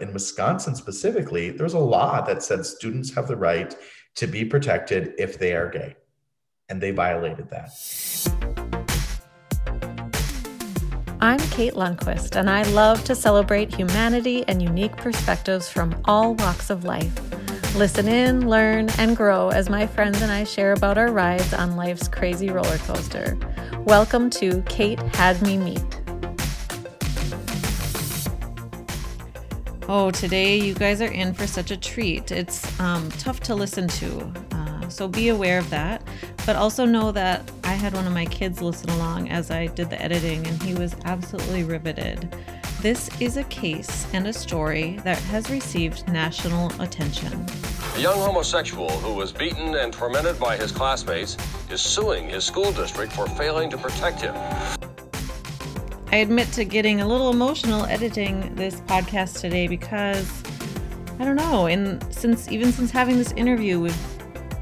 In Wisconsin specifically, there's a law that said students have the right to be protected if they are gay, and they violated that. I'm Kate Lundquist, and I love to celebrate humanity and unique perspectives from all walks of life. Listen in, learn, and grow as my friends and I share about our rides on life's crazy roller coaster. Welcome to Kate Had Me Meet. Oh, today you guys are in for such a treat. It's um, tough to listen to, uh, so be aware of that. But also know that I had one of my kids listen along as I did the editing, and he was absolutely riveted. This is a case and a story that has received national attention. A young homosexual who was beaten and tormented by his classmates is suing his school district for failing to protect him. I admit to getting a little emotional editing this podcast today because I don't know, and since even since having this interview, we've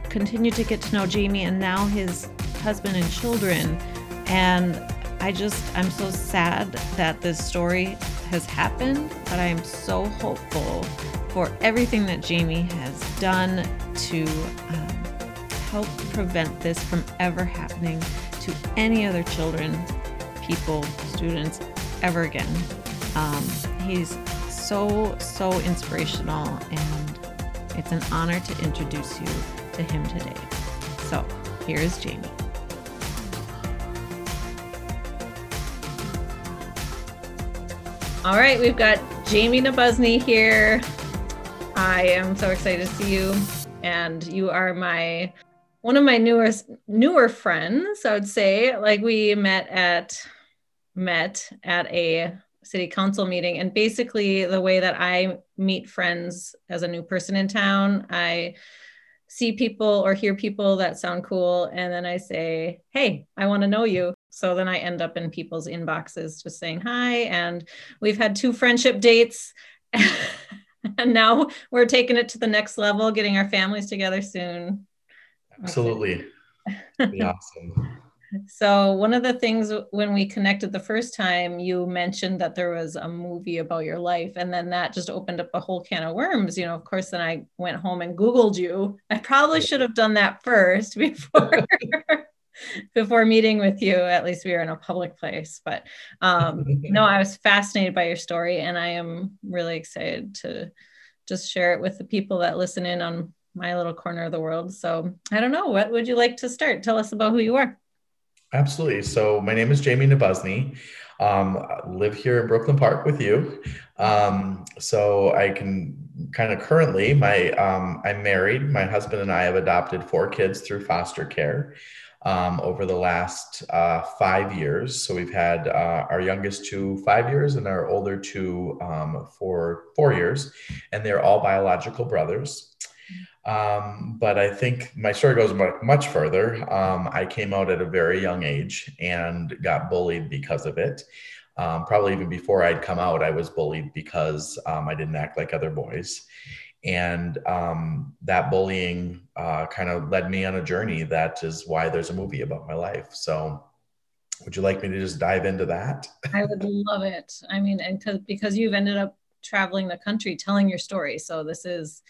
continued to get to know Jamie and now his husband and children. And I just, I'm so sad that this story has happened, but I am so hopeful for everything that Jamie has done to um, help prevent this from ever happening to any other children people, students ever again. Um, he's so, so inspirational, and it's an honor to introduce you to him today. So, here's Jamie. All right, we've got Jamie Nabozny here. I am so excited to see you, and you are my one of my newest newer friends. I would say, like we met at met at a city council meeting. And basically, the way that I meet friends as a new person in town, I see people or hear people that sound cool. And then I say, Hey, I want to know you. So then I end up in people's inboxes just saying hi. And we've had two friendship dates. and now we're taking it to the next level, getting our families together soon. Absolutely. Awesome. So, one of the things when we connected the first time, you mentioned that there was a movie about your life, and then that just opened up a whole can of worms. You know, of course, then I went home and Googled you. I probably should have done that first before. before meeting with you at least we were in a public place but um, no i was fascinated by your story and i am really excited to just share it with the people that listen in on my little corner of the world so i don't know what would you like to start tell us about who you are Absolutely. So my name is Jamie Nabozny. Um, I live here in Brooklyn Park with you. Um, so I can kind of currently my um, I'm married. My husband and I have adopted four kids through foster care um, over the last uh, five years. So we've had uh, our youngest two five years and our older two um, for four years, and they're all biological brothers. Um, but I think my story goes much much further. Um, I came out at a very young age and got bullied because of it. Um, probably even before I'd come out, I was bullied because um, I didn't act like other boys. And um, that bullying uh, kind of led me on a journey. That is why there's a movie about my life. So, would you like me to just dive into that? I would love it. I mean, and because you've ended up traveling the country telling your story. So, this is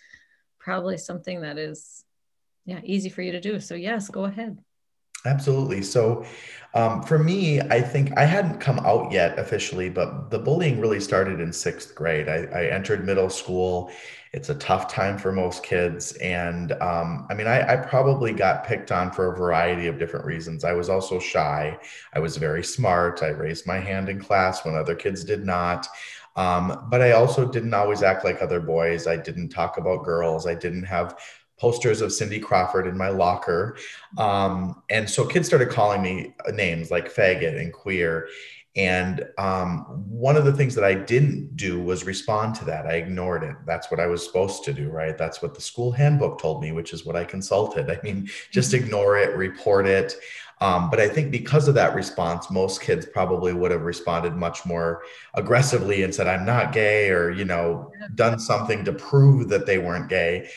probably something that is yeah easy for you to do. So yes go ahead. Absolutely. So um, for me i think i hadn't come out yet officially but the bullying really started in sixth grade. I, I entered middle school. It's a tough time for most kids. And um, i mean I, I probably got picked on for a variety of different reasons. I was also shy. I was very smart. I raised my hand in class when other kids did not um, but I also didn't always act like other boys. I didn't talk about girls. I didn't have posters of Cindy Crawford in my locker. Um, and so kids started calling me names like faggot and queer. And um, one of the things that I didn't do was respond to that. I ignored it. That's what I was supposed to do, right? That's what the school handbook told me, which is what I consulted. I mean, just mm-hmm. ignore it, report it. Um, but I think because of that response, most kids probably would have responded much more aggressively and said, I'm not gay, or, you know, done something to prove that they weren't gay.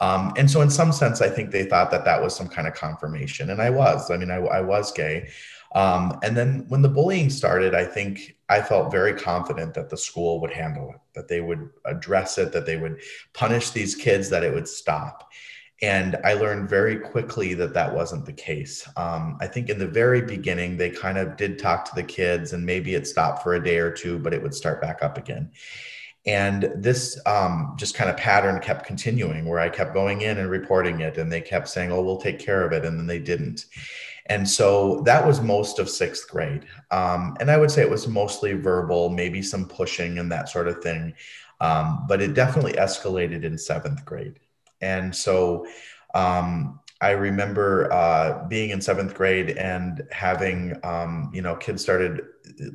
Um, and so, in some sense, I think they thought that that was some kind of confirmation. And I was. I mean, I, I was gay. Um, and then when the bullying started, I think I felt very confident that the school would handle it, that they would address it, that they would punish these kids, that it would stop. And I learned very quickly that that wasn't the case. Um, I think in the very beginning, they kind of did talk to the kids, and maybe it stopped for a day or two, but it would start back up again. And this um, just kind of pattern kept continuing where I kept going in and reporting it, and they kept saying, Oh, we'll take care of it. And then they didn't. And so that was most of sixth grade. Um, and I would say it was mostly verbal, maybe some pushing and that sort of thing. Um, but it definitely escalated in seventh grade. And so um, I remember uh, being in seventh grade and having, um, you know, kids started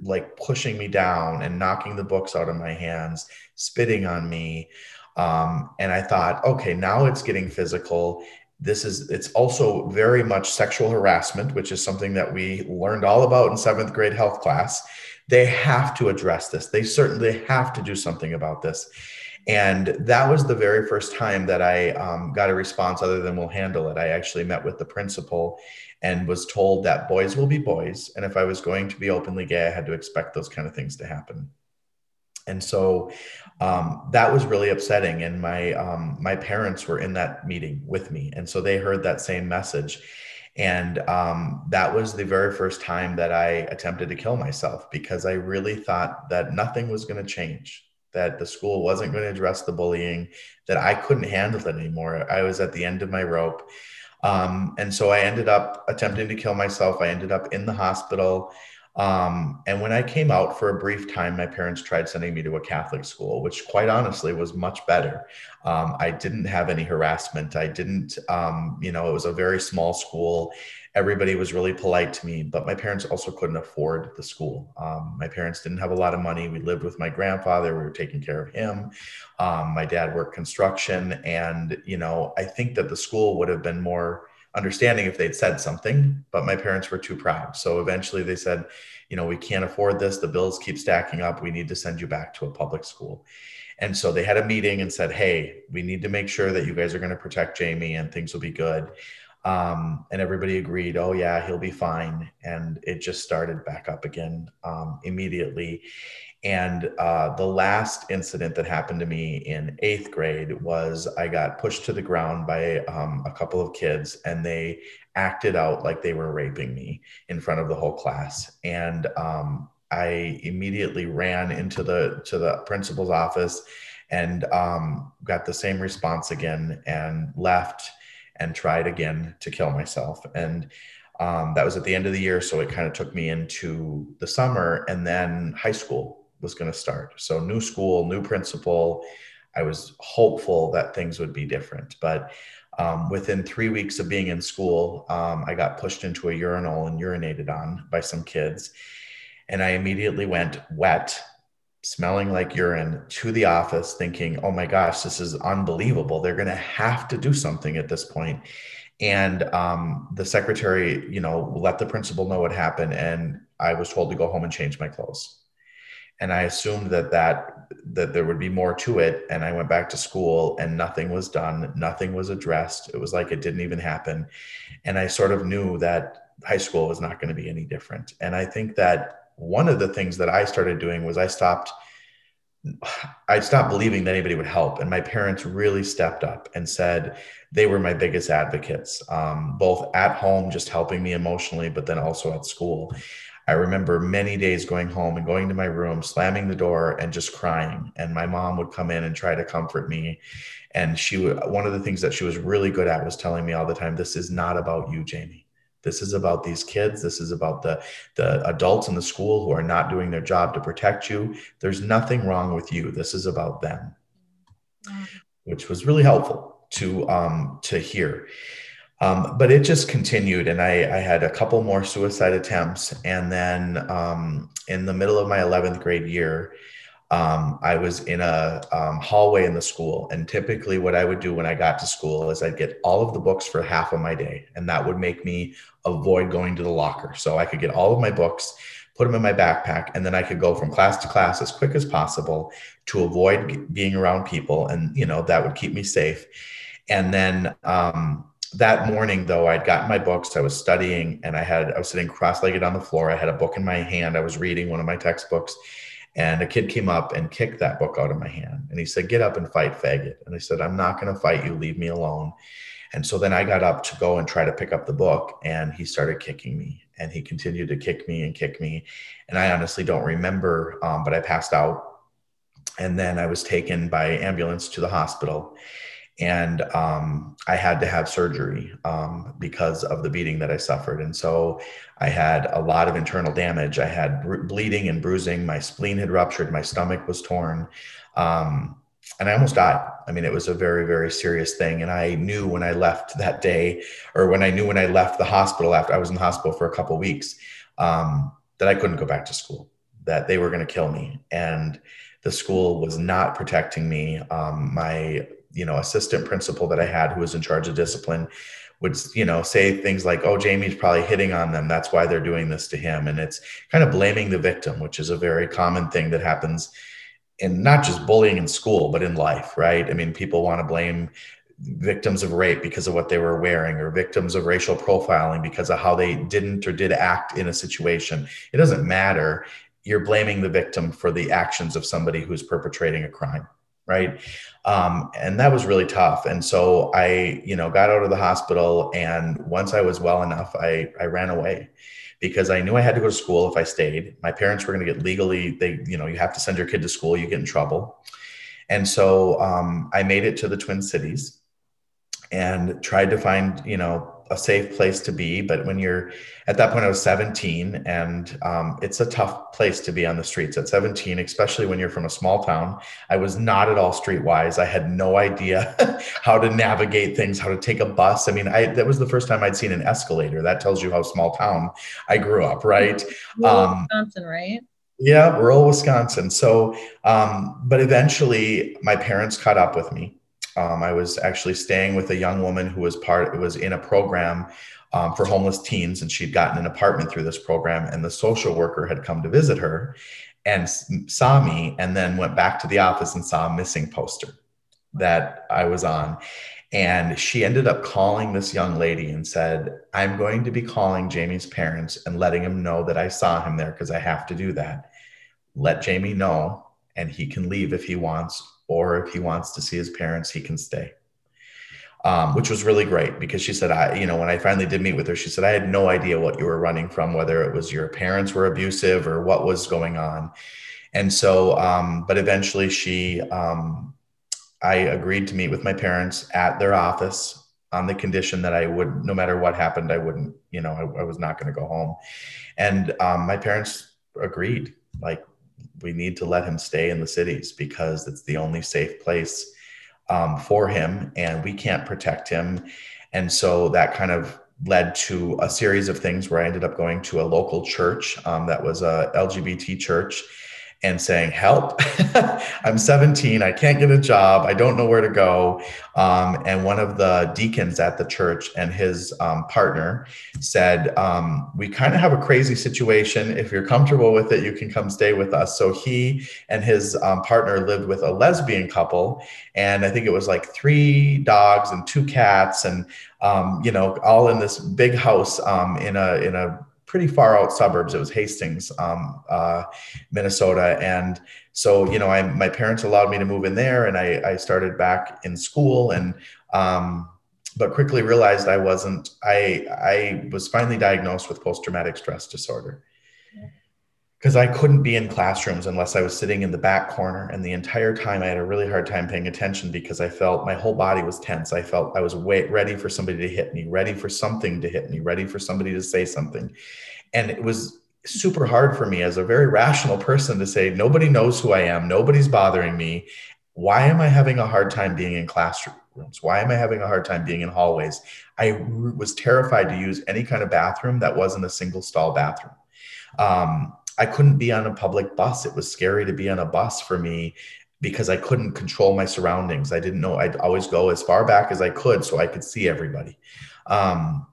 like pushing me down and knocking the books out of my hands, spitting on me. Um, and I thought, okay, now it's getting physical. This is, it's also very much sexual harassment, which is something that we learned all about in seventh grade health class. They have to address this. They certainly have to do something about this. And that was the very first time that I um, got a response other than we'll handle it. I actually met with the principal and was told that boys will be boys. And if I was going to be openly gay, I had to expect those kind of things to happen. And so um, that was really upsetting. And my um, my parents were in that meeting with me, and so they heard that same message. And um, that was the very first time that I attempted to kill myself because I really thought that nothing was going to change that the school wasn't going to address the bullying, that I couldn't handle it anymore. I was at the end of my rope. Um, and so I ended up attempting to kill myself. I ended up in the hospital. Um, and when I came out for a brief time, my parents tried sending me to a Catholic school, which quite honestly was much better. Um, I didn't have any harassment. I didn't, um, you know, it was a very small school everybody was really polite to me, but my parents also couldn't afford the school. Um, my parents didn't have a lot of money. We lived with my grandfather. We were taking care of him. Um, my dad worked construction. And, you know, I think that the school would have been more understanding if they'd said something, but my parents were too proud. So eventually they said, you know, we can't afford this. The bills keep stacking up. We need to send you back to a public school. And so they had a meeting and said, hey, we need to make sure that you guys are going to protect Jamie and things will be good. Um, and everybody agreed, oh, yeah, he'll be fine. And it just started back up again um, immediately. And uh, the last incident that happened to me in eighth grade was I got pushed to the ground by um, a couple of kids, and they acted out like they were raping me in front of the whole class. And um, I immediately ran into the to the principal's office and um, got the same response again and left and tried again to kill myself. And um, that was at the end of the year. So it kind of took me into the summer. And then high school was going to start. So new school, new principal. I was hopeful that things would be different. But um, within three weeks of being in school, um, I got pushed into a urinal and urinated on by some kids. And I immediately went wet smelling like urine to the office thinking oh my gosh this is unbelievable. They're going to have to do something at this point. And um, the secretary you know let the principal know what happened and i was told to go home and change my clothes. And i assumed that that that there would be more to it and i went back to school and nothing was done nothing was addressed. It was like it didn't even happen. And i sort of knew that high school was not going to be any different. And i think that one of the things that I started doing was I stopped I stopped believing that anybody would help. And my parents really stepped up and said they were my biggest advocates, um, both at home, just helping me emotionally, but then also at school. I remember many days going home and going to my room, slamming the door and just crying. And my mom would come in and try to comfort me. And she would, one of the things that she was really good at was telling me all the time, this is not about you, Jamie. This is about these kids. This is about the, the adults in the school who are not doing their job to protect you. There's nothing wrong with you. This is about them, which was really helpful to, um, to hear. Um, but it just continued, and I, I, had a couple more suicide attempts. And then um, in the middle of my 11th grade year, um, I was in a um, hallway in the school. And typically, what I would do when I got to school is I'd get all of the books for half of my day. And that would make me avoid going to the locker. So I could get all of my books, put them in my backpack, and then I could go from class to class as quick as possible to avoid being around people. And, you know, that would keep me safe. And then, um, that morning though i'd gotten my books i was studying and i had i was sitting cross-legged on the floor i had a book in my hand i was reading one of my textbooks and a kid came up and kicked that book out of my hand. And he said get up and fight faggot. And i said i'm not going to fight you. Leave me alone. And so then i got up to go and try to pick up the book and he started kicking me. And he continued to kick me and kick me. And i honestly don't remember um, but i passed out. And then i was taken by ambulance to the hospital and um, I had to have surgery um, because of the beating that I suffered. And so I had a lot of internal damage. I had bleeding and bruising. My spleen had ruptured. My stomach was torn. Um, and I almost died. I mean, it was a very, very serious thing. And I knew when I left that day, or when I knew when I left the hospital after I was in the hospital for a couple weeks, um, that I couldn't go back to school, that they were going to kill me. And the school was not protecting me. Um, my you know assistant principal that I had who was in charge of discipline would you know say things like oh jamie's probably hitting on them. That's why they're doing this to him. And it's kind of blaming the victim which is a very common thing that happens in not just bullying in school but in life right? I mean people want to blame victims of rape because of what they were wearing or victims of racial profiling because of how they didn't or did act in a situation. It doesn't matter. You're blaming the victim for the actions of somebody who's perpetrating a crime right? Um, and that was really tough. And so i you know got out of the hospital and once i was well enough i i ran away because i knew i had to go to school if i stayed. My parents were going to get legally they you know you have to send your kid to school you get in trouble. And so um, i made it to the twin cities and tried to find you know a safe place to be. But when you're at that point, I was 17, and um, it's a tough place to be on the streets at 17, especially when you're from a small town. I was not at all streetwise. I had no idea how to navigate things, how to take a bus. I mean, I that was the first time I'd seen an escalator. That tells you how small town I grew up, right? Um, Wisconsin, right? Yeah, rural Wisconsin. So, um, but eventually, my parents caught up with me um, I was actually staying with a young woman who was part was in a program um, for homeless teens, and she'd gotten an apartment through this program. And the social worker had come to visit her and saw me, and then went back to the office and saw a missing poster that I was on. And she ended up calling this young lady and said, I'm going to be calling Jamie's parents and letting him know that I saw him there because I have to do that. Let Jamie know, and he can leave if he wants, or if he wants to see his parents, he can stay. Um, which was really great because she said, I, you know, when I finally did meet with her, she said, I had no idea what you were running from, whether it was your parents were abusive or what was going on. And so, um, but eventually she, um, I agreed to meet with my parents at their office on the condition that I would, no matter what happened, I wouldn't, you know, I, I was not going to go home. And um, my parents agreed, like, we need to let him stay in the cities because it's the only safe place um, for him and we can't protect him. And so that kind of led to a series of things where i ended up going to a local church um, that was a lgbt church and saying, Help, I'm 17, I can't get a job, I don't know where to go. Um, and one of the deacons at the church and his um, partner said, um, We kind of have a crazy situation. If you're comfortable with it, you can come stay with us. So he and his um, partner lived with a lesbian couple. And I think it was like three dogs and two cats, and um, you know, all in this big house um, in a in a pretty far out suburbs. It was Hastings, um, uh, Minnesota, and so you know, I my parents allowed me to move in there, and I, I started back in school, and um, but quickly realized I wasn't. I I was finally diagnosed with post traumatic stress disorder because I couldn't be in classrooms unless I was sitting in the back corner. And the entire time I had a really hard time paying attention because I felt my whole body was tense. I felt I was wait, ready for somebody to hit me, ready for something to hit me, ready for somebody to say something. And it was super hard for me as a very rational person to say, nobody knows who I am, nobody's bothering me. Why am I having a hard time being in classrooms? Why am I having a hard time being in hallways? I was terrified to use any kind of bathroom that wasn't a single stall bathroom. Um, I couldn't be on a public bus. It was scary to be on a bus for me because I couldn't control my surroundings. I didn't know I'd always go as far back as I could so I could see everybody. Um,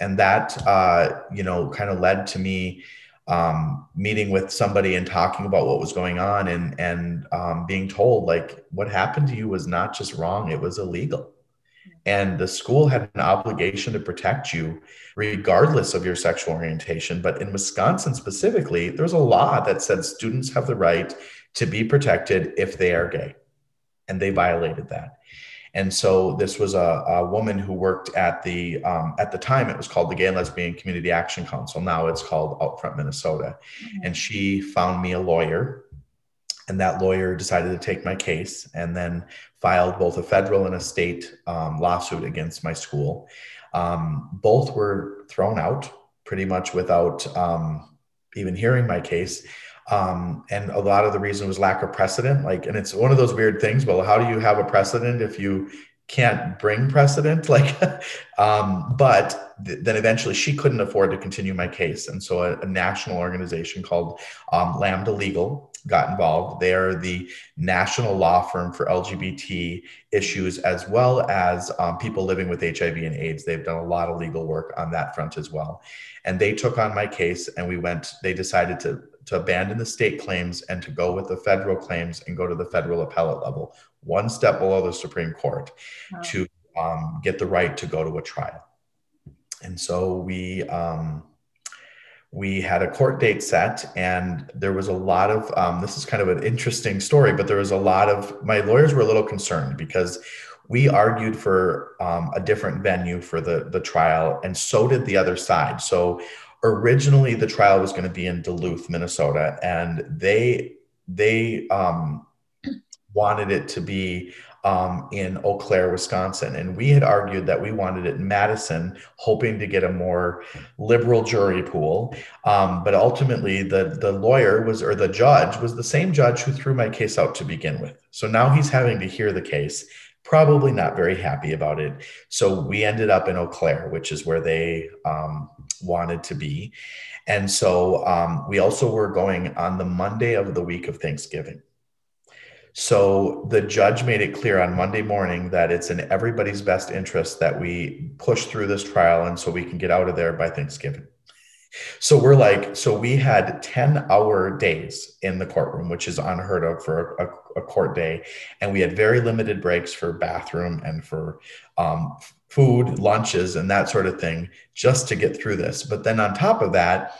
and that, uh, you know, kind of led to me um, meeting with somebody and talking about what was going on and, and um, being told like what happened to you was not just wrong, it was illegal. And the school had an obligation to protect you regardless of your sexual orientation. But in Wisconsin specifically, there's a law that says students have the right to be protected if they are gay, and they violated that. And so this was a, a woman who worked at the um, at the time it was called the Gay and Lesbian Community Action Council. Now it's called Outfront Minnesota, mm-hmm. and she found me a lawyer and that lawyer decided to take my case and then filed both a federal and a state um, lawsuit against my school. Um, both were thrown out pretty much without um, even hearing my case. Um, and a lot of the reason was lack of precedent. Like, and it's one of those weird things. Well, how do you have a precedent if you can't bring precedent like um, but th- then eventually she couldn't afford to continue my case. And so a, a national organization called um, lambda legal got involved. They are the national law firm for lgbt issues as well as um, people living with hiv and aids. They've done a lot of legal work on that front as well. And they took on my case and we went they decided to to abandon the state claims and to go with the federal claims and go to the federal appellate level one step below the Supreme Court wow. to um, get the right to go to a trial. And so we um, we had a court date set, and there was a lot of um, this is kind of an interesting story, but there was a lot of my lawyers were a little concerned because we argued for um, a different venue for the the trial, and so did the other side. So originally, the trial was going to be in Duluth, Minnesota, and they they um, wanted it to be um, in Eau Claire, Wisconsin. And we had argued that we wanted it in Madison, hoping to get a more liberal jury pool. Um, but ultimately, the, the lawyer was, or the judge was the same judge who threw my case out to begin with. So now he's having to hear the case, probably not very happy about it. So we ended up in Eau Claire, which is where they um, wanted to be. And so um, we also were going on the Monday of the week of Thanksgiving. So the judge made it clear on Monday morning that it's in everybody's best interest that we push through this trial and so we can get out of there by Thanksgiving. So we're like, so we had 10 hour days in the courtroom, which is unheard of for a, a court day. And we had very limited breaks for bathroom and for um, food, lunches, and that sort of thing just to get through this. But then on top of that,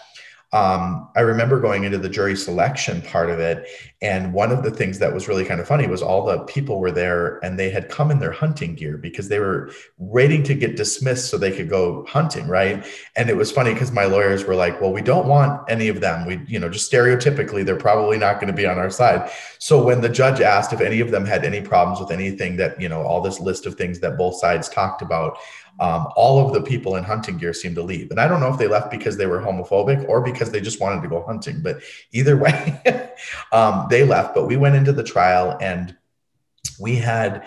um, I remember going into the jury selection part of it. And one of the things that was really kind of funny was all the people were there and they had come in their hunting gear because they were waiting to get dismissed so they could go hunting. Right. And it was funny because my lawyers were like, well, we don't want any of them. We, you know, just stereotypically, they're probably not going to be on our side. So when the judge asked if any of them had any problems with anything that, you know, all this list of things that both sides talked about, um, all of the people in hunting gear seemed to leave. And I don't know if they left because they were homophobic or because they just wanted to go hunting, but either way, um, they left. But we went into the trial and we had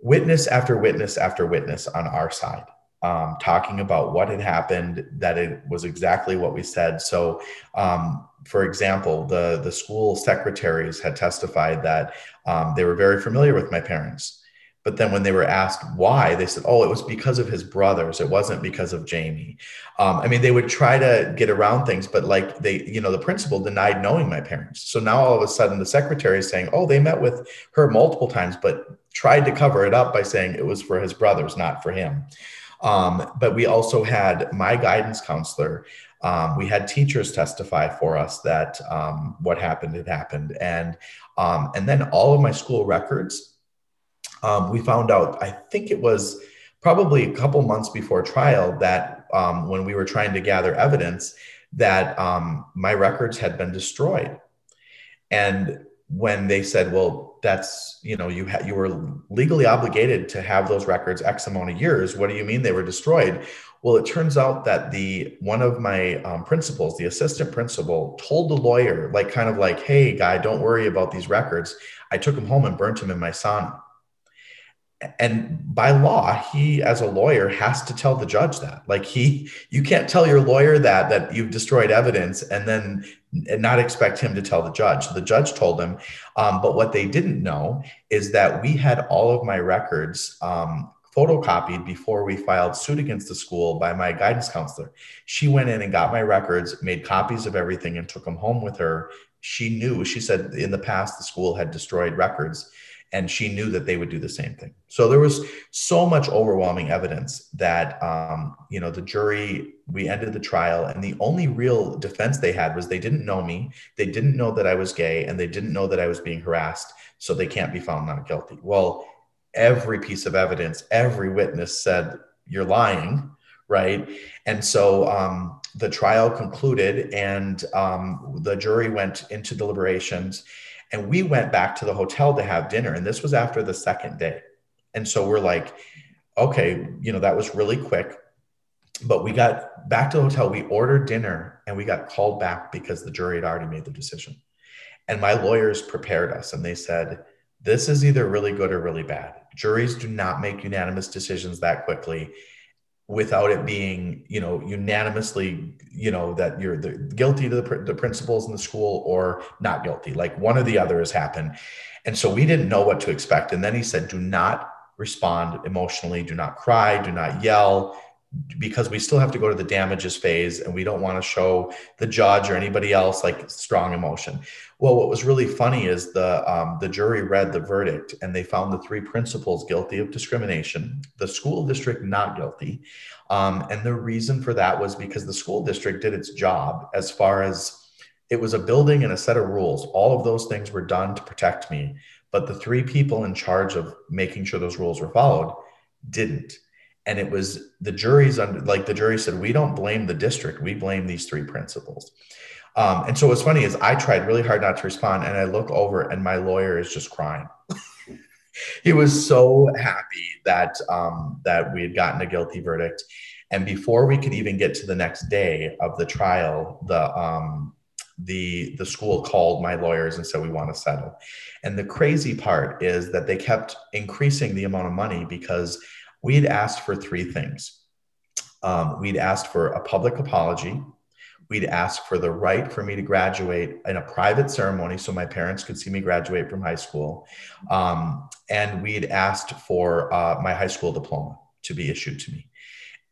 witness after witness after witness on our side. Um, talking about what had happened, that it was exactly what we said. So, um, for example, the the school secretaries had testified that um, they were very familiar with my parents. But then when they were asked why, they said, oh, it was because of his brothers. It wasn't because of Jamie. Um, I mean, they would try to get around things, but like they, you know, the principal denied knowing my parents. So now all of a sudden the secretary is saying, oh, they met with her multiple times, but tried to cover it up by saying it was for his brothers, not for him. Um, but we also had my guidance counselor. Um, we had teachers testify for us that um, what happened had happened, and um, and then all of my school records um, we found out, I think it was probably a couple months before trial, that um, when we were trying to gather evidence, that um, my records had been destroyed. And when they said, well, that's, you know, you, ha- you were legally obligated to have those records X amount of years. What do you mean they were destroyed? Well, it turns out that the one of my um, principals, the assistant principal, told the lawyer, like, kind of like, "Hey, guy, don't worry about these records. I took them home and burnt them in my sauna." And by law he as a lawyer has to tell the judge that. Like he you can't tell your lawyer that that you've destroyed evidence and then not expect him to tell the judge. The judge told him um, but what they didn't know is that we had all of my records um, photocopied before we filed suit against the school by my guidance counselor. She went in and got my records made copies of everything and took them home with her. She knew she said in the past the school had destroyed records and she knew that they would do the same thing. So there was so much overwhelming evidence that um, you know the jury. We ended the trial, and the only real defense they had was they didn't know me, they didn't know that I was gay, and they didn't know that I was being harassed, so they can't be found not guilty. Well, every piece of evidence, every witness said you're lying, right? And so um, the trial concluded, and um, the jury went into deliberations and we went back to the hotel to have dinner. And this was after the second day. And so we're like, okay, you know, that was really quick. But we got back to the hotel, we ordered dinner, and we got called back because the jury had already made the decision. And my lawyers prepared us and they said, this is either really good or really bad. Juries do not make unanimous decisions that quickly without it being you know unanimously you know that you're the, guilty to the, the principals in the school or not guilty like one or the other has happened. And so we didn't know what to expect. And then he said do not respond emotionally. Do not cry. Do not yell because we still have to go to the damages phase and we don't want to show the judge or anybody else like strong emotion. Well what was really funny is the um, the jury read the verdict and they found the three principals guilty of discrimination the school district not guilty um, and the reason for that was because the school district did its job as far as it was a building and a set of rules. All of those things were done to protect me but the three people in charge of making sure those rules were followed didn't and it was the jury's under like the jury said we don't blame the district. We blame these three principals. Um, and so what's funny is i tried really hard not to respond and i look over and my lawyer is just crying. He was so happy that um, that we had gotten a guilty verdict. And before we could even get to the next day of the trial the um, the the school called my lawyers and said we want to settle. And the crazy part is that they kept increasing the amount of money because we had asked for three things. Um, we'd asked for a public apology. We'd asked for the right for me to graduate in a private ceremony so my parents could see me graduate from high school. Um, and we'd asked for uh, my high school diploma to be issued to me.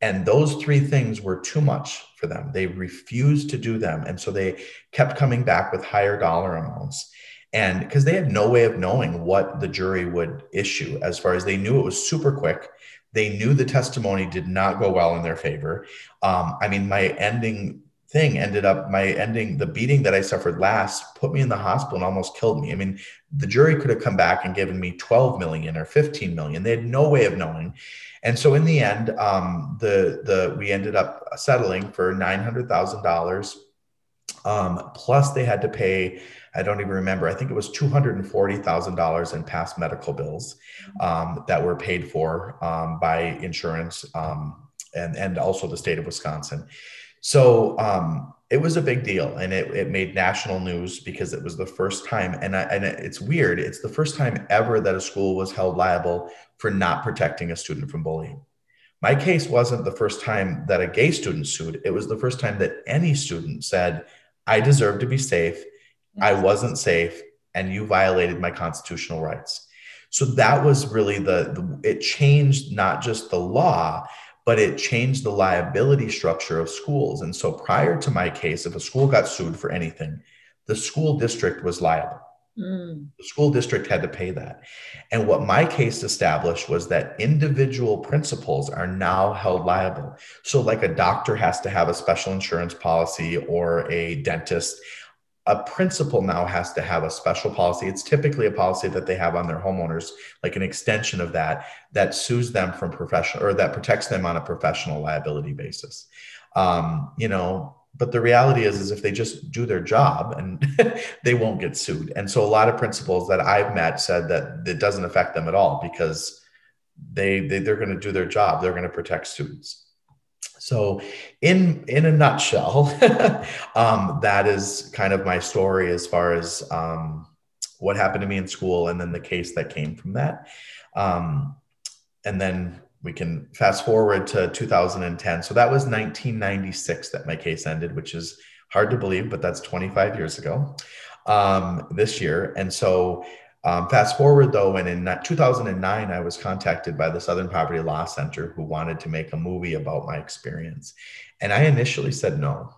And those three things were too much for them. They refused to do them. And so they kept coming back with higher dollar amounts and because they had no way of knowing what the jury would issue as far as they knew it was super quick they knew the testimony did not go well in their favor. Um, I mean, my ending thing ended up my ending the beating that i suffered last put me in the hospital and almost killed me. I mean the jury could have come back and given me 12 million or 15 million. They had no way of knowing. And so in the end um, the the we ended up settling for $900000 um, plus they had to pay I don't even remember. I think it was two hundred and forty thousand dollars in past medical bills um, that were paid for um, by insurance um, and and also the state of Wisconsin. So um, it was a big deal, and it, it made national news because it was the first time. And I, and it's weird. It's the first time ever that a school was held liable for not protecting a student from bullying. My case wasn't the first time that a gay student sued. It was the first time that any student said, "I deserve to be safe." I wasn't safe and you violated my constitutional rights. So that was really the, the, it changed not just the law, but it changed the liability structure of schools. And so prior to my case, if a school got sued for anything, the school district was liable. Mm. The school district had to pay that. And what my case established was that individual principals are now held liable. So, like a doctor has to have a special insurance policy or a dentist a principal now has to have a special policy. It's typically a policy that they have on their homeowners, like an extension of that, that sues them from professional or that protects them on a professional liability basis. Um, you know, but the reality is, is if they just do their job and they won't get sued. And so a lot of principals that I've met said that it doesn't affect them at all because they, they they're going to do their job. They're going to protect students. So, in in a nutshell, um, that is kind of my story as far as um, what happened to me in school, and then the case that came from that. Um, and then we can fast forward to 2010. So that was 1996 that my case ended, which is hard to believe, but that's 25 years ago um, this year. And so um, fast forward though, and in 2009, I was contacted by the Southern Poverty Law Center who wanted to make a movie about my experience. And I initially said no.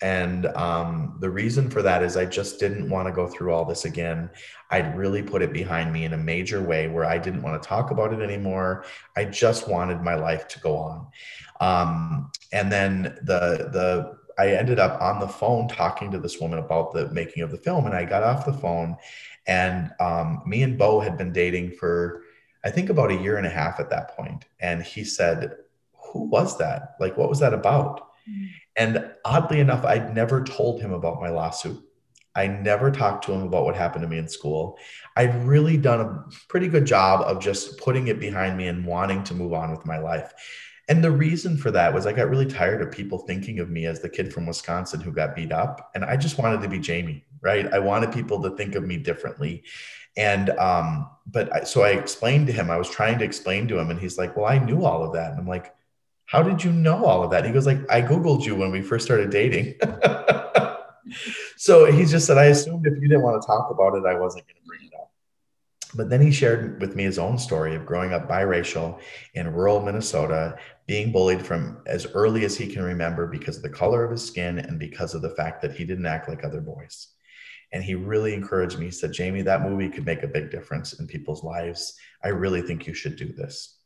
And um, the reason for that is I just didn't want to go through all this again. I'd really put it behind me in a major way where I didn't want to talk about it anymore. I just wanted my life to go on. Um, and then the the I ended up on the phone talking to this woman about the making of the film, and I got off the phone, and um, me and Bo had been dating for I think about a year and a half at that point. and he said, "Who was that? Like, what was that about?" Mm-hmm. And oddly enough, I'd never told him about my lawsuit. I never talked to him about what happened to me in school. I'd really done a pretty good job of just putting it behind me and wanting to move on with my life. And the reason for that was I got really tired of people thinking of me as the kid from Wisconsin who got beat up. And I just wanted to be Jamie, right? I wanted people to think of me differently. And, um, but I, so I explained to him, I was trying to explain to him, and he's like, Well, I knew all of that. And I'm like, How did you know all of that? He goes, like, I Googled you when we first started dating. so he just said, I assumed if you didn't want to talk about it, I wasn't going to. But then he shared with me his own story of growing up biracial in rural Minnesota, being bullied from as early as he can remember because of the color of his skin and because of the fact that he didn't act like other boys. And he really encouraged me. He said, Jamie, that movie could make a big difference in people's lives. I really think you should do this.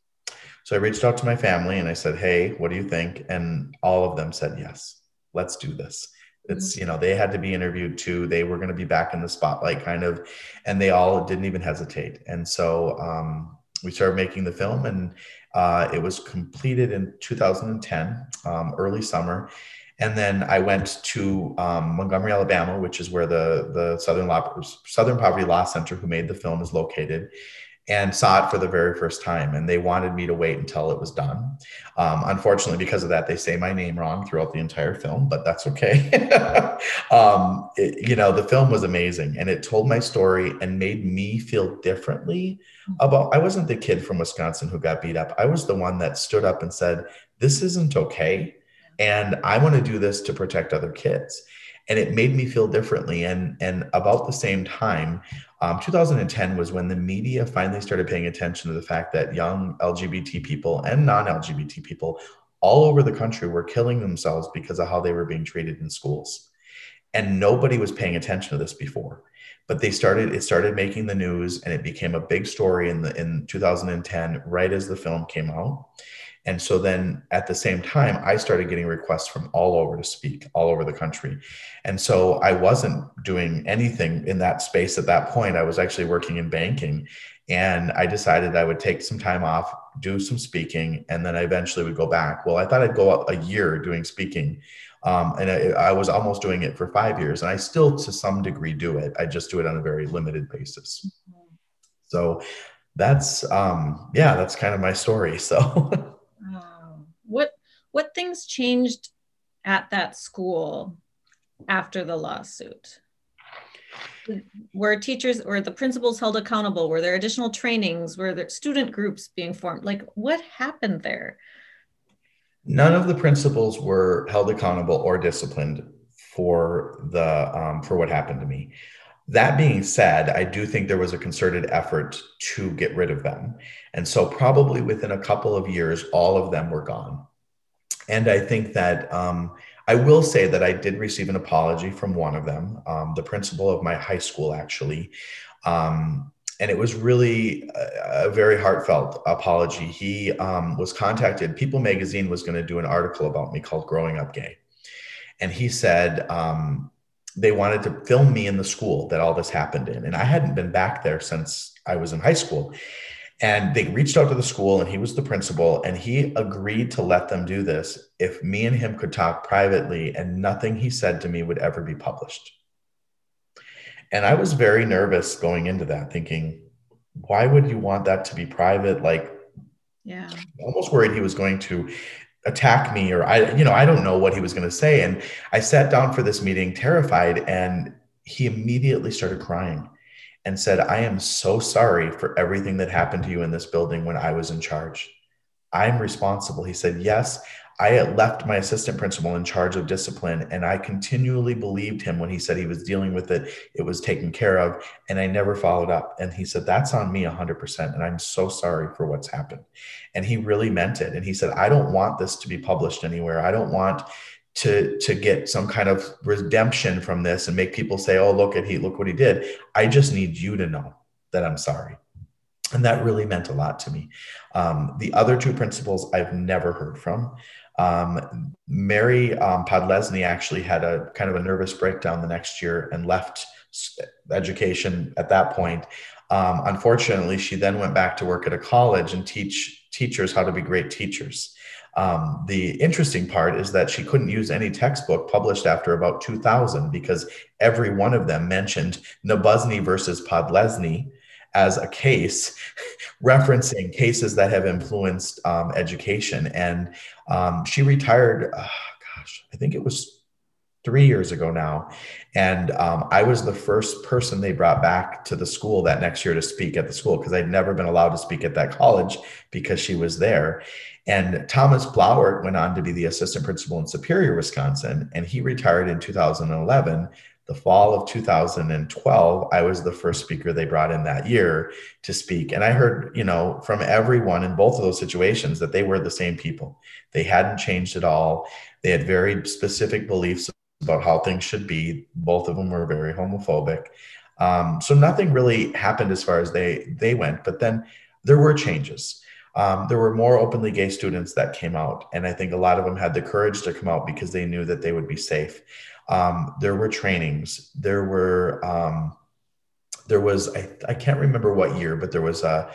So I reached out to my family and I said, Hey, what do you think? And all of them said, Yes, let's do this it's mm-hmm. you know they had to be interviewed too. They were going to be back in the spotlight kind of and they all didn't even hesitate. And so um, we started making the film and uh, it was completed in 2010 um, early summer. And then I went to um, Montgomery, Alabama, which is where the the Southern Law, Southern Poverty Law Center, who made the film, is located and saw it for the very first time. And they wanted me to wait until it was done. Um, unfortunately, because of that, they say my name wrong throughout the entire film, but that's okay. um, it, you know, the film was amazing and it told my story and made me feel differently about. I wasn't the kid from Wisconsin who got beat up. I was the one that stood up and said, This isn't okay. And I want to do this to protect other kids and it made me feel differently. And and about the same time, um, 2010 was when the media finally started paying attention to the fact that young LGBT people and non-LGBT people all over the country were killing themselves because of how they were being treated in schools, and nobody was paying attention to this before. But they started; it started making the news, and it became a big story in the in 2010, right as the film came out. And so then at the same time, I started getting requests from all over to speak, all over the country. And so I wasn't doing anything in that space at that point. I was actually working in banking. And I decided I would take some time off, do some speaking, and then I eventually would go back. Well, I thought I'd go a year doing speaking. Um, and I, I was almost doing it for five years. And I still, to some degree, do it. I just do it on a very limited basis. Mm-hmm. So that's, um, yeah, that's kind of my story. So. what what things changed at that school after the lawsuit? Were teachers or the principals held accountable? Were there additional trainings? Were there student groups being formed? Like what happened there? None of the principals were held accountable or disciplined for the um, for what happened to me. That being said, I do think there was a concerted effort to get rid of them. And so, probably within a couple of years, all of them were gone. And I think that um, I will say that I did receive an apology from one of them, um, the principal of my high school, actually. Um, and it was really a, a, very heartfelt apology. He um, was contacted, People Magazine was going to do an article about me called Growing Up Gay. And he said, um, they wanted to film me in the school that all this happened in. And I hadn't been back there since I was in high school. And they reached out to the school, and he was the principal, and he agreed to let them do this if me and him could talk privately, and nothing he said to me would ever be published. And I was very nervous going into that, thinking, why would you want that to be private? Like, yeah, almost worried he was going to attack me or I, you know, I don't know what he was going to say. And I sat down for this meeting terrified and he immediately started crying and said, I am so sorry for everything that happened to you in this building when I was in charge. I'm responsible. He said, Yes, I had left my assistant principal in charge of discipline, and I continually believed him when he said he was dealing with it, it was taken care of, and I never followed up. And he said, That's on me 100%, and I'm so sorry for what's happened. And he really meant it. And he said, I don't want this to be published anywhere. I don't want to to get some kind of redemption from this and make people say, "Oh, look at he look what he did." I just need you to know that I'm sorry, and that really meant a lot to me. Um, the other two principals I've never heard from. Um, Mary um, Podlesny actually had a kind of a nervous breakdown the next year and left education at that point. Um, unfortunately, she then went back to work at a college and teach teachers how to be great teachers. Um, the interesting part is that she couldn't use any textbook published after about 2000 because every one of them mentioned Nabozny versus Podlesny as a case, referencing cases that have influenced um, education. And um, she retired, uh, gosh, I think it was three years ago now. And um, I was the first person they brought back to the school that next year to speak at the school because I'd never been allowed to speak at that college because she was there. And Thomas Blauert went on to be the assistant principal in Superior, Wisconsin, and he retired in 2011. The fall of 2012, I was the first speaker they brought in that year to speak. And I heard, you know, from everyone in both of those situations that they were the same people. They hadn't changed at all. They had very specific beliefs about how things should be. Both of them were very homophobic. Um, so nothing really happened as far as they they went. But then there were changes um, there were more openly gay students that came out. And I think a lot of them had the courage to come out because they knew that they would be safe. Um, there were trainings. There were, um, there was, I, I can't remember what year, but there was a,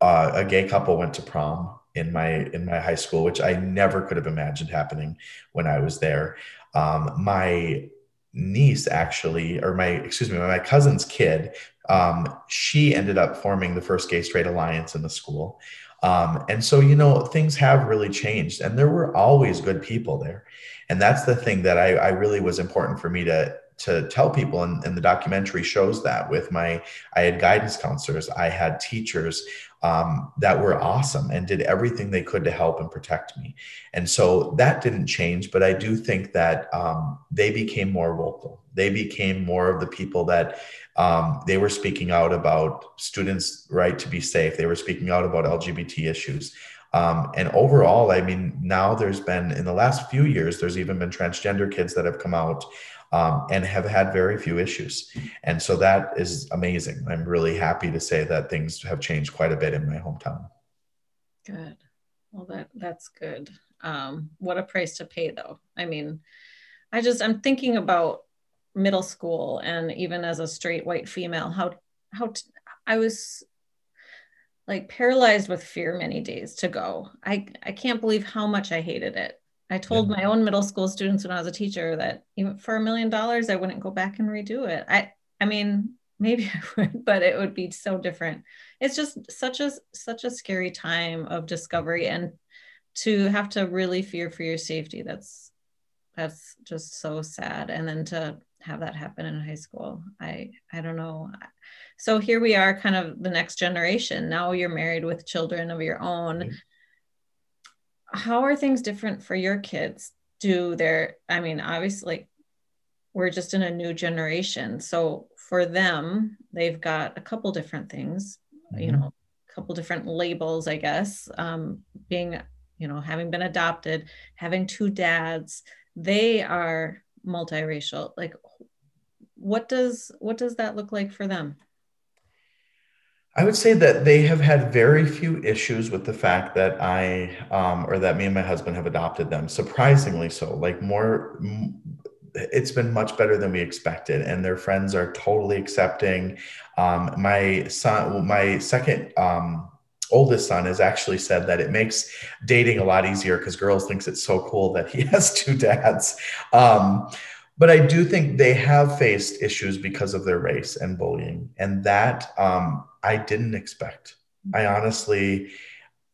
a, gay couple went to prom in my in my high school, which I never could have imagined happening when I was there. Um, my niece actually, or my excuse me, my cousin's kid, um, she ended up forming the first gay straight alliance in the school. Um, and so, you know, things have really changed, and there were always good people there. And that's the thing that I, I really was important for me to to tell people and, and, the documentary shows that with my i had guidance counselors i had teachers um, that were awesome and did everything they could to help and protect me and so that didn't change but i do think that um, they became more vocal they became more of the people that um, they were speaking out about students' right to be safe. They were speaking out about LGBT issues. Um, and overall, I mean, now there's been in the last few years, there's even been transgender kids that have come out um, and have had very few issues. And so that is amazing. I'm really happy to say that things have changed quite a bit in my hometown. Good. Well, that that's good. Um, what a price to pay, though. I mean, I just I'm thinking about middle school and even as a straight white female how how t- I was like paralyzed with fear many days to go i i can't believe how much i hated it i told yeah. my own middle school students when i was a teacher that even for a million dollars i wouldn't go back and redo it i i mean maybe i would but it would be so different it's just such a such a scary time of discovery and to have to really fear for your safety that's that's just so sad and then to have that happen in high school. I I don't know. So here we are, kind of the next generation. Now you're married with children of your own. Mm-hmm. How are things different for your kids? Do their I mean, obviously we're just in a new generation. So for them, they've got a couple different things, mm-hmm. you know, a couple different labels, I guess. Um, being, you know, having been adopted, having two dads, they are multiracial like what does what does that look like for them I would say that they have had very few issues with the fact that I um, or that me and my husband have adopted them. Surprisingly so, like more, it's been much better than we expected, and their friends are totally accepting. Um, my son, my second um, oldest son has actually said that it makes dating a lot easier because girls thinks it's so cool that he has two dads um, but i do think they have faced issues because of their race and bullying and that um, i didn't expect i honestly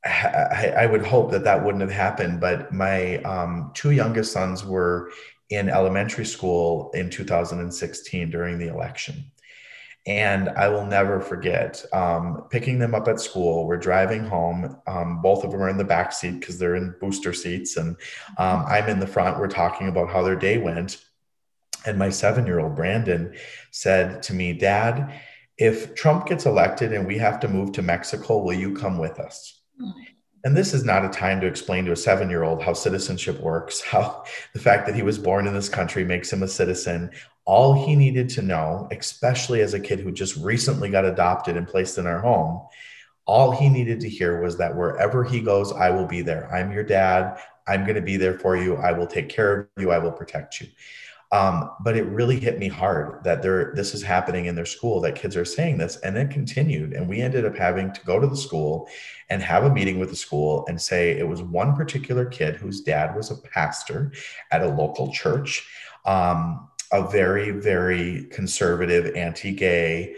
I, I, would hope that that wouldn't have happened but my um, two youngest sons were in elementary school in 2016 during the election and I will never forget um, picking them up at school. We're driving home. Um, both of them are in the back seat because they're in booster seats, and um, I'm in the front. We're talking about how their day went. And my seven year old Brandon said to me, Dad, if Trump gets elected and we have to move to Mexico, will you come with us? Mm. And this is not a time to explain to a seven year old how citizenship works, how the fact that he was born in this country makes him a citizen. All he needed to know, especially as a kid who just recently got adopted and placed in our home, all he needed to hear was that wherever he goes, I will be there. I'm your dad. I'm going to be there for you. I will take care of you. I will protect you. Um, but it really hit me hard that there this is happening in their school that kids are saying this and it continued and we ended up having to go to the school and have a meeting with the school and say it was one particular kid whose dad was a pastor at a local church um, a very very conservative anti-gay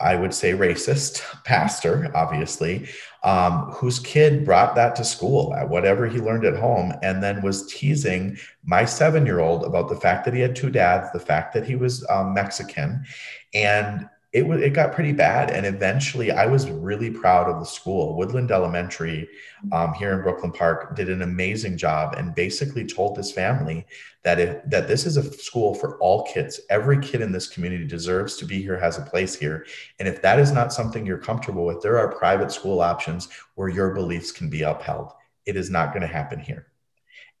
I would say racist pastor, obviously, um, whose kid brought that to school at whatever he learned at home, and then was teasing my seven year old about the fact that he had two dads, the fact that he was um, Mexican, and it was it got pretty bad and eventually i was really proud of the school. Woodland elementary um, here in brooklyn park did an amazing job and basically told this family that if that this is a school for all kids. Every kid in this community deserves to be here has a place here. And if that is not something you're comfortable with there are private school options where your beliefs can be upheld. It is not going to happen here.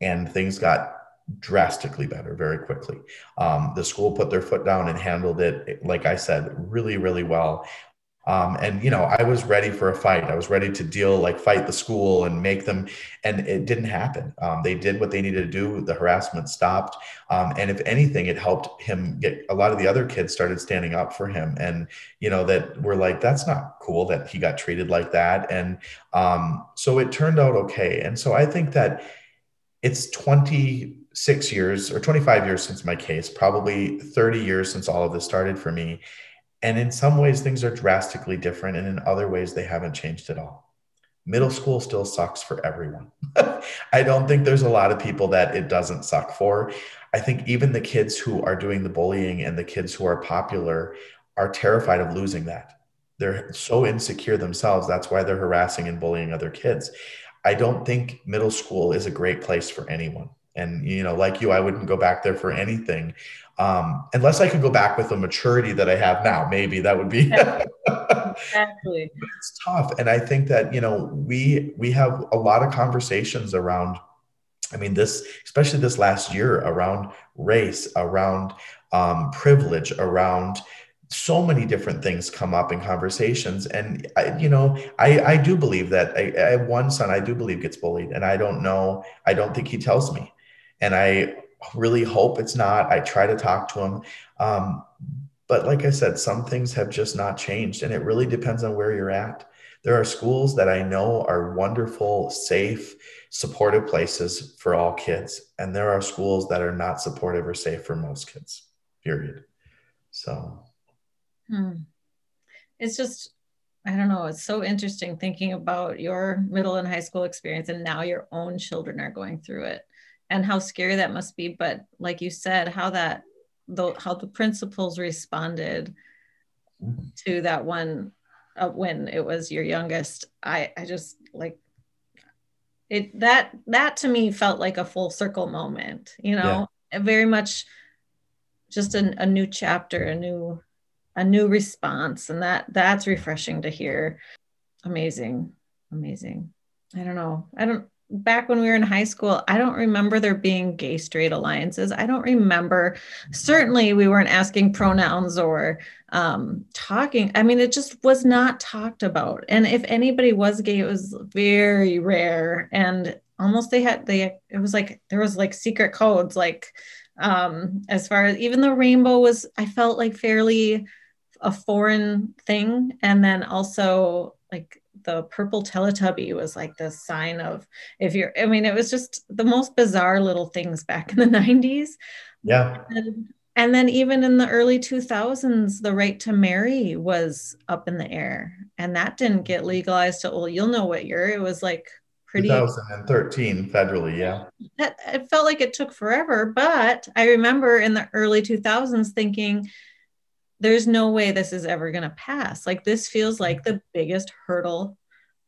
And things got drastically better very quickly. Um, the school put their foot down and handled it, like I said, really, really well. Um, and you know, I was ready for a fight. I was ready to deal, like fight the school and make them, and it didn't happen. Um, they did what they needed to do. The harassment stopped, um, and if anything, it helped him get. A lot of the other kids started standing up for him, and you know that we're like, that's not cool that he got treated like that. And um, so it turned out okay. And so I think that it's 20 six years or 25 years since my case, probably 30 years since all of this started for me. And in some ways, things are drastically different. And in other ways, they haven't changed at all. Middle school still sucks for everyone. I don't think there's a lot of people that it doesn't suck for. I think even the kids who are doing the bullying and the kids who are popular are terrified of losing that. They're so insecure themselves. That's why they're harassing and bullying other kids. I don't think middle school is a great place for anyone and you know like you i wouldn't go back there for anything um, unless i could go back with the maturity that i have now maybe that would be exactly. It's tough. And i think that you know we we have a lot of conversations around i mean this especially this last year around race around um, privilege around so many different things come up in conversations. And I, you know i i do believe that I, I have one son i do believe gets bullied. And i don't know i don't think he tells me and I really hope it's not. I try to talk to him. Um, but like I said, some things have just not changed, and it really depends on where you're at. There are schools that I know are wonderful, safe, supportive places for all kids, and there are schools that are not supportive or safe for most kids, period. So hmm. it's just, I don't know, it's so interesting thinking about your middle and high school experience, and now your own children are going through it and how scary that must be but like you said how that the how the principals responded to that one uh, when it was your youngest i i just like it that that to me felt like a full circle moment you know? Yeah. very much just a, a new chapter a new a new response and that that's refreshing to hear. Amazing. Amazing. I don't know. I don't back when we were in high school, I don't remember there being gay straight alliances. I don't remember. Certainly, we weren't asking pronouns or um, talking. I mean, it just was not talked about. And if anybody was gay, it was very rare. And almost they had they. It was like there was like secret codes, like um, as far as even the rainbow was. I felt like fairly a foreign thing, and then also like the purple Teletubby was like the sign of if you're, I mean, it was just the most bizarre little things back in the 90s. Yeah. And, and then even in the early 2000s, the right to marry was up in the air. And that didn't get legalized till, well, you'll know what year. It was like pretty 2013 federally, yeah. That, it felt like it took forever. But I remember in the early 2000s thinking, there's no way this is ever going to pass. Like this feels like the biggest hurdle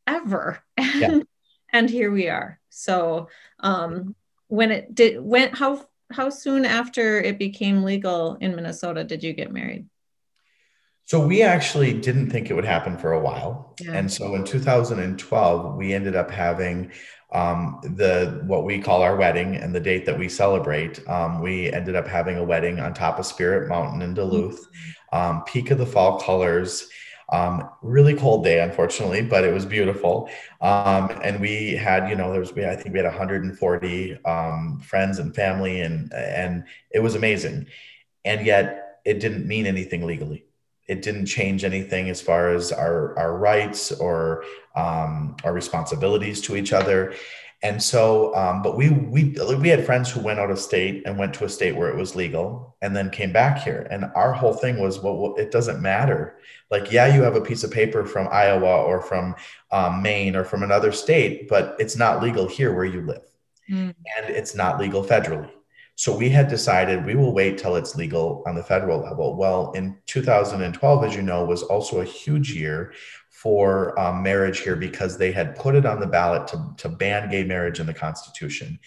ever. And, yeah. and here we are. So um, when it did, when, how, how soon after it became legal in Minnesota did you get married? So we actually didn't think it would happen for a while. Yeah. And so in 2012, we ended up having um, the what we call our wedding and the date that we celebrate. Um, we ended up having a wedding on top of Spirit Mountain in Duluth, um, peak of the fall colors. Um, really cold day, unfortunately, but it was beautiful. Um, and we had, you know, there was, we, I think we had 140 um, friends and family, and and it was amazing. And yet, it didn't mean anything legally it didn't change anything as far as our our rights or um, our responsibilities to each other. And so, um, but we we we had friends who went out of state and went to a state where it was legal, and then came back here. And our whole thing was, well, well it doesn't matter. Like, yeah, you have a piece of paper from Iowa or from um, Maine or from another state, but it's not legal here where you live, mm. and it's not legal federally. So we had decided we will wait till it's legal on the federal level. Well, in 2012, as you know, was also a huge year for um, marriage here because they had put it on the ballot to, to ban gay marriage in the Constitution.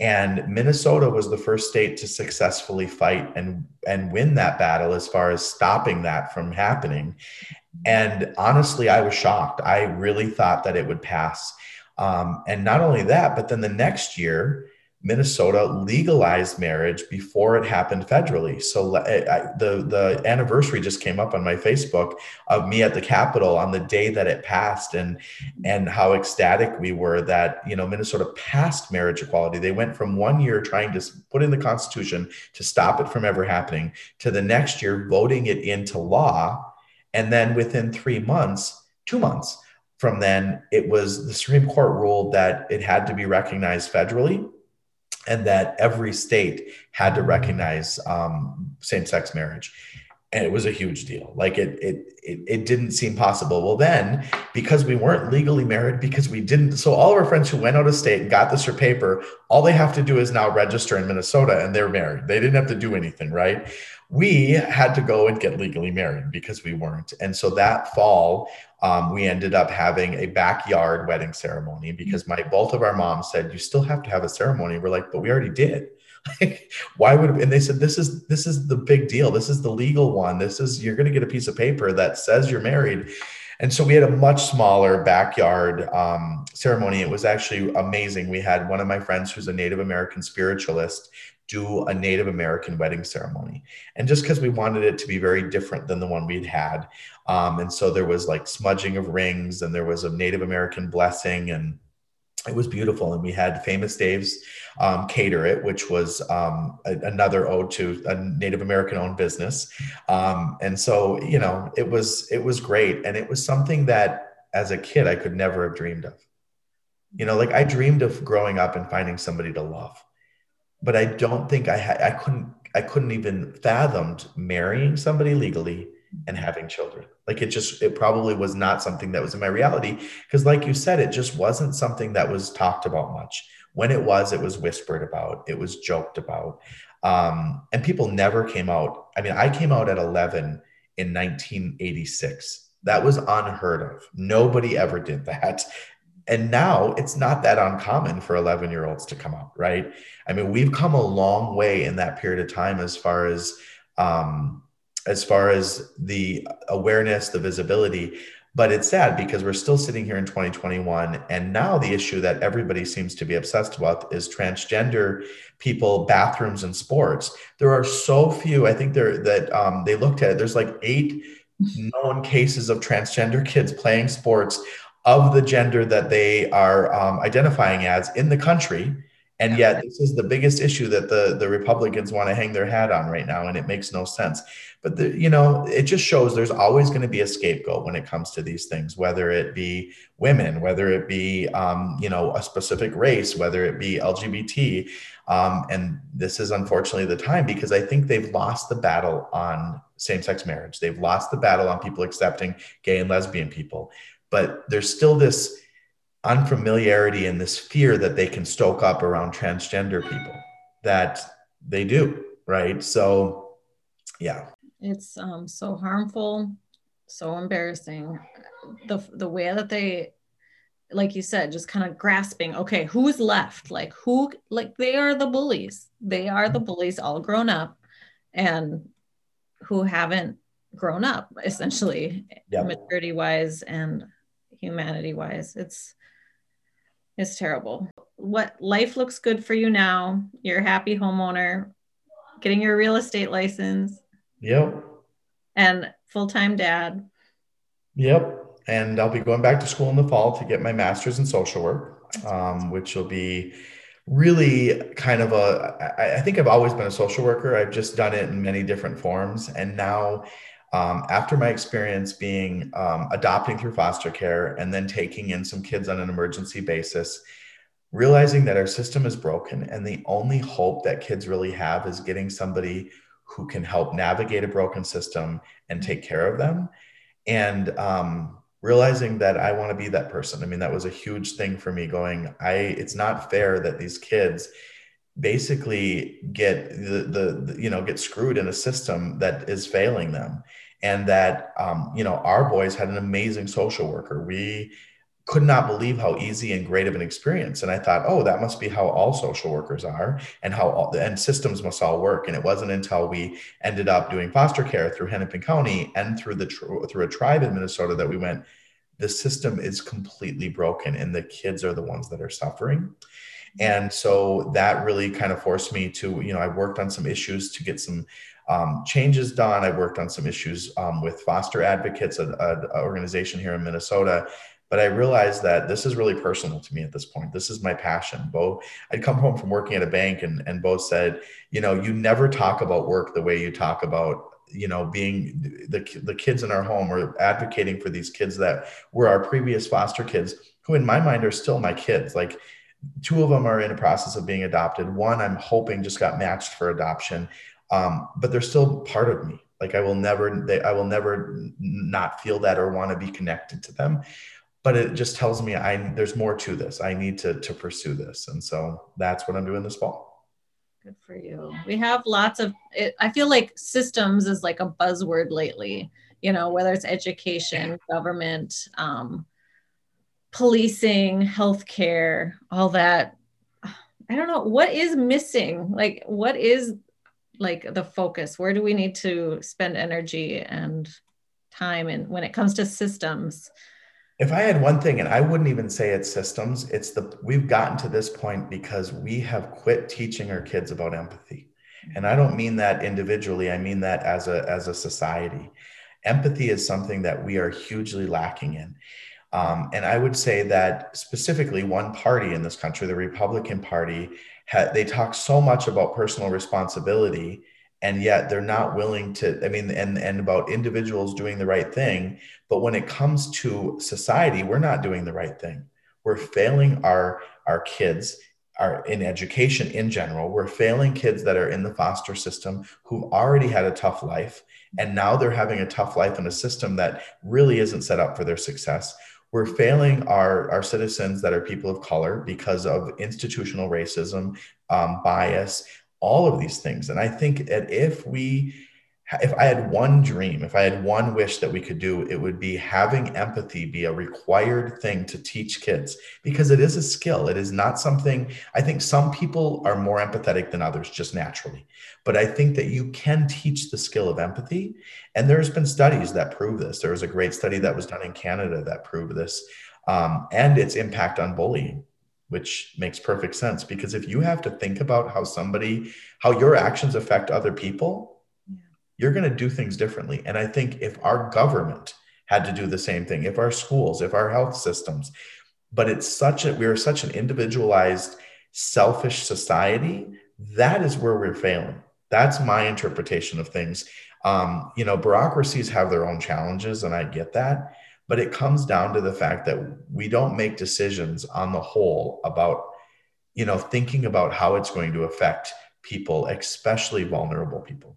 And Minnesota was the first state to successfully fight and, and win that battle as far as stopping that from happening. And honestly, I was shocked. I really thought that it would pass. Um, and not only that, but then the next year, Minnesota legalized marriage before it happened federally. So I, the the anniversary just came up on my Facebook of me at the Capitol on the day that it passed, and and how ecstatic we were that you know Minnesota passed marriage equality. They went from one year trying to put in the Constitution to stop it from ever happening to the next year voting it into law, and then within three months, two months from then, it was the Supreme Court ruled that it had to be recognized federally and that every state had to recognize um, same-sex marriage. And it was a huge deal. Like it, it it it didn't seem possible. Well then because we weren't legally married because we didn't so all of our friends who went out of state and got this for paper all they have to do is now register in minnesota and they're married. They didn't have to do anything right we had to go and get legally married because we weren't. And so that fall um, we ended up having a backyard wedding ceremony because my both of our moms said you still have to have a ceremony. We're like but we already did. Why would and they said this is this is the big deal. This is the legal one. This is you're going to get a piece of paper that says you're married. And so we had a much smaller backyard um, ceremony. It was actually amazing. We had one of my friends who's a native american spiritualist do a native american wedding ceremony. And just because we wanted it to be very different than the one we'd had um, and so there was like smudging of rings and there was a native american blessing and it was beautiful. And we had famous dave's um, cater it which was um, a, another ode to a native american owned business. Um, and so you know it was it was great. And it was something that as a kid i could never have dreamed of. You know like i dreamed of growing up and finding somebody to love but i don't think i had i couldn't i couldn't even fathomed marrying somebody legally and having children. Like it just, it probably was not something that was in my reality. Because, like you said, it just wasn't something that was talked about much. When it was, it was whispered about, it was joked about. Um, and people never came out. I mean, I came out at 11 in 1986. That was unheard of. Nobody ever did that. And now it's not that uncommon for 11 year olds to come out, right? I mean, we've come a long way in that period of time as far as, um, as far as the awareness, the visibility. But it's sad because we're still sitting here in 2021. And now the issue that everybody seems to be obsessed with is transgender people, bathrooms, and sports. There are so few, I think there that um, they looked at it, there's like eight known cases of transgender kids playing sports of the gender that they are um, identifying as in the country. And yet this is the biggest issue that the the republicans want to hang their hat on right now and it makes no sense. But the, you know it just shows there's always going to be a scapegoat when it comes to these things whether it be women whether it be um, you know a specific race whether it be lgbt um, and this is unfortunately the time because i think they've lost the battle on same-sex marriage. They've lost the battle on people accepting gay and lesbian people but there's still this unfamiliarity and this fear that they can stoke up around transgender people that they do right? So yeah. It's um, so harmful so embarrassing. The the way that they like you said just kind of grasping okay who's left? Like who like they are the bullies. They are the bullies all grown up and who haven't grown up essentially Yep. maturity wise and humanity wise it's it's terrible what life looks good for you now you're a happy homeowner getting your real estate license Yep. and full-time dad Yep. And I'll be going back to school in the fall to get my master's in social work, um, which will be really kind of a. I, I think I've always been a social worker. I've just done it in many different forms. And now, um, after my experience being um, adopting through foster care and then taking in some kids on an emergency basis, realizing that our system is broken and the only hope that kids really have is getting somebody who can help navigate a broken system and take care of them and um, realizing that I want to be that person. I mean, that was a huge thing for me. Going, I it's not fair that these kids basically get the, the, the you know get screwed in a system that is failing them and that um, you know our boys had an amazing social worker. We could not believe how easy and great of an experience. And i thought oh that must be how all social workers are and how all the and systems must all work. And it wasn't until we ended up doing foster care through hennepin county and through the through a tribe in minnesota that we went the system is completely broken and the kids are the ones that are suffering. And so that really kind of forced me to you know i worked on some issues to get some um, changes done i worked on some issues um, with foster advocates an organization here in minnesota but I realized that this is really personal to me at this point. This is my passion. Bo, I'd come home from working at a bank and, and Bo said, you know, you never talk about work the way you talk about, you know, being the, the kids in our home or advocating for these kids that were our previous foster kids, who in my mind are still my kids. Like two of them are in a process of being adopted. One I'm hoping just got matched for adoption. Um, but they're still part of me. Like I will never, they, I will never not feel that or want to be connected to them but it just tells me I there's more to this. I need to to pursue this, and so that's what I'm doing this fall. Good for you. We have lots of. It, I feel like systems is like a buzzword lately. You know, whether it's education, government, um, policing, healthcare, all that. I don't know what is missing. Like, what is like the focus? Where do we need to spend energy and time? And when it comes to systems, if I had one thing, and I wouldn't even say it's systems, it's the we've gotten to this point because we have quit teaching our kids about empathy. And I don't mean that individually, I mean that as a as a society. Empathy is something that we are hugely lacking in. Um, and I would say that specifically, one party in this country, the Republican Party, ha- they talk so much about personal responsibility and yet they're not willing to i mean and and about individuals doing the right thing. But when it comes to society we're not doing the right thing. We're failing our our kids are in education in general. We're failing kids that are in the foster system who've already had a tough life and now they're having a tough life in a system that really isn't set up for their success we're failing our, our citizens that are people of color because of institutional racism um, bias all of these things. And I think that if we, if I had one dream, if I had one wish that we could do, it would be having empathy be a required thing to teach kids because it is a skill. It is not something, I think some people are more empathetic than others just naturally. But I think that you can teach the skill of empathy. And there's been studies that prove this. There was a great study that was done in Canada that proved this um, and its impact on bullying which makes perfect sense because if you have to think about how somebody how your actions affect other people. You're going to do things differently. And i think if our government had to do the same thing if our schools if our health systems but it's such a we're such an individualized selfish society that is where we're failing. That's my interpretation of things. Um, you know bureaucracies have their own challenges and i get that but it comes down to the fact that we don't make decisions on the whole about you know thinking about how it's going to affect people especially vulnerable people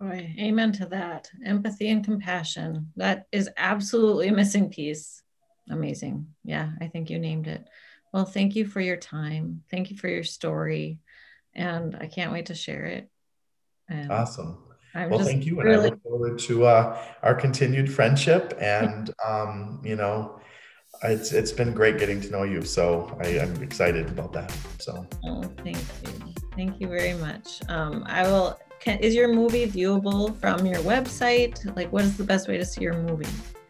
boy amen to that. Empathy and compassion. That is absolutely a missing piece. Amazing. Yeah i think you named it. Well thank you for your time. Thank you for your story. And i can't wait to share it. And awesome. I'm well, thank you, and really... I look forward to uh, our continued friendship. And um, you know, it's it's been great getting to know you. So I, am excited about that. So oh, thank you, thank you very much. Um, I will can, is your movie viewable from your website? Like, what is the best way to see your movie?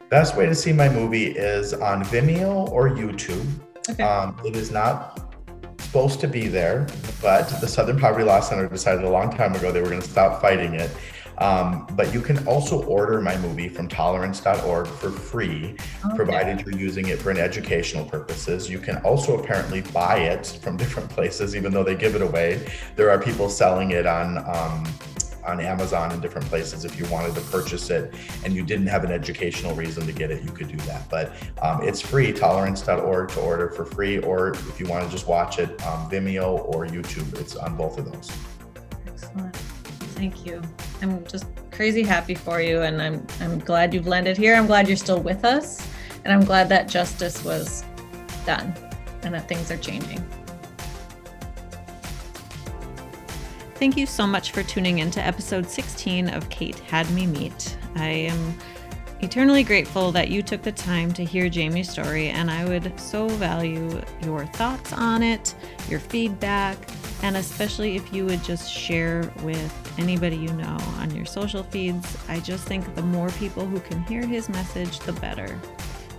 Best way to see my movie is on Vimeo or YouTube. Okay. Um, it is not supposed to be there, but the Southern Poverty Law Center decided a long time ago they were going to stop fighting it. Um, but you can also order my movie from tolerance.org for free, okay. provided you're using it for an educational purposes. You can also apparently buy it from different places, even though they give it away. There are people selling it on um, on Amazon and different places. If you wanted to purchase it and you didn't have an educational reason to get it, you could do that. But um, it's free, tolerance.org to order for free, or if you want to just watch it, um, Vimeo or YouTube, it's on both of those. Excellent. Thank you. I'm just crazy happy for you, and I'm I'm glad you've landed here. I'm glad you're still with us, and I'm glad that justice was done and that things are changing. Thank you so much for tuning in to episode 16 of Kate Had Me Meet. I am eternally grateful that you took the time to hear Jamie's story, and I would so value your thoughts on it, your feedback, and especially if you would just share with anybody you know on your social feeds. I just think the more people who can hear his message, the better.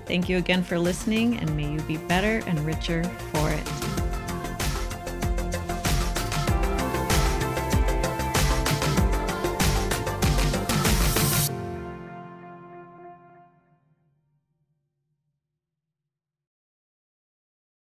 Thank you again for listening, and may you be better and richer for it.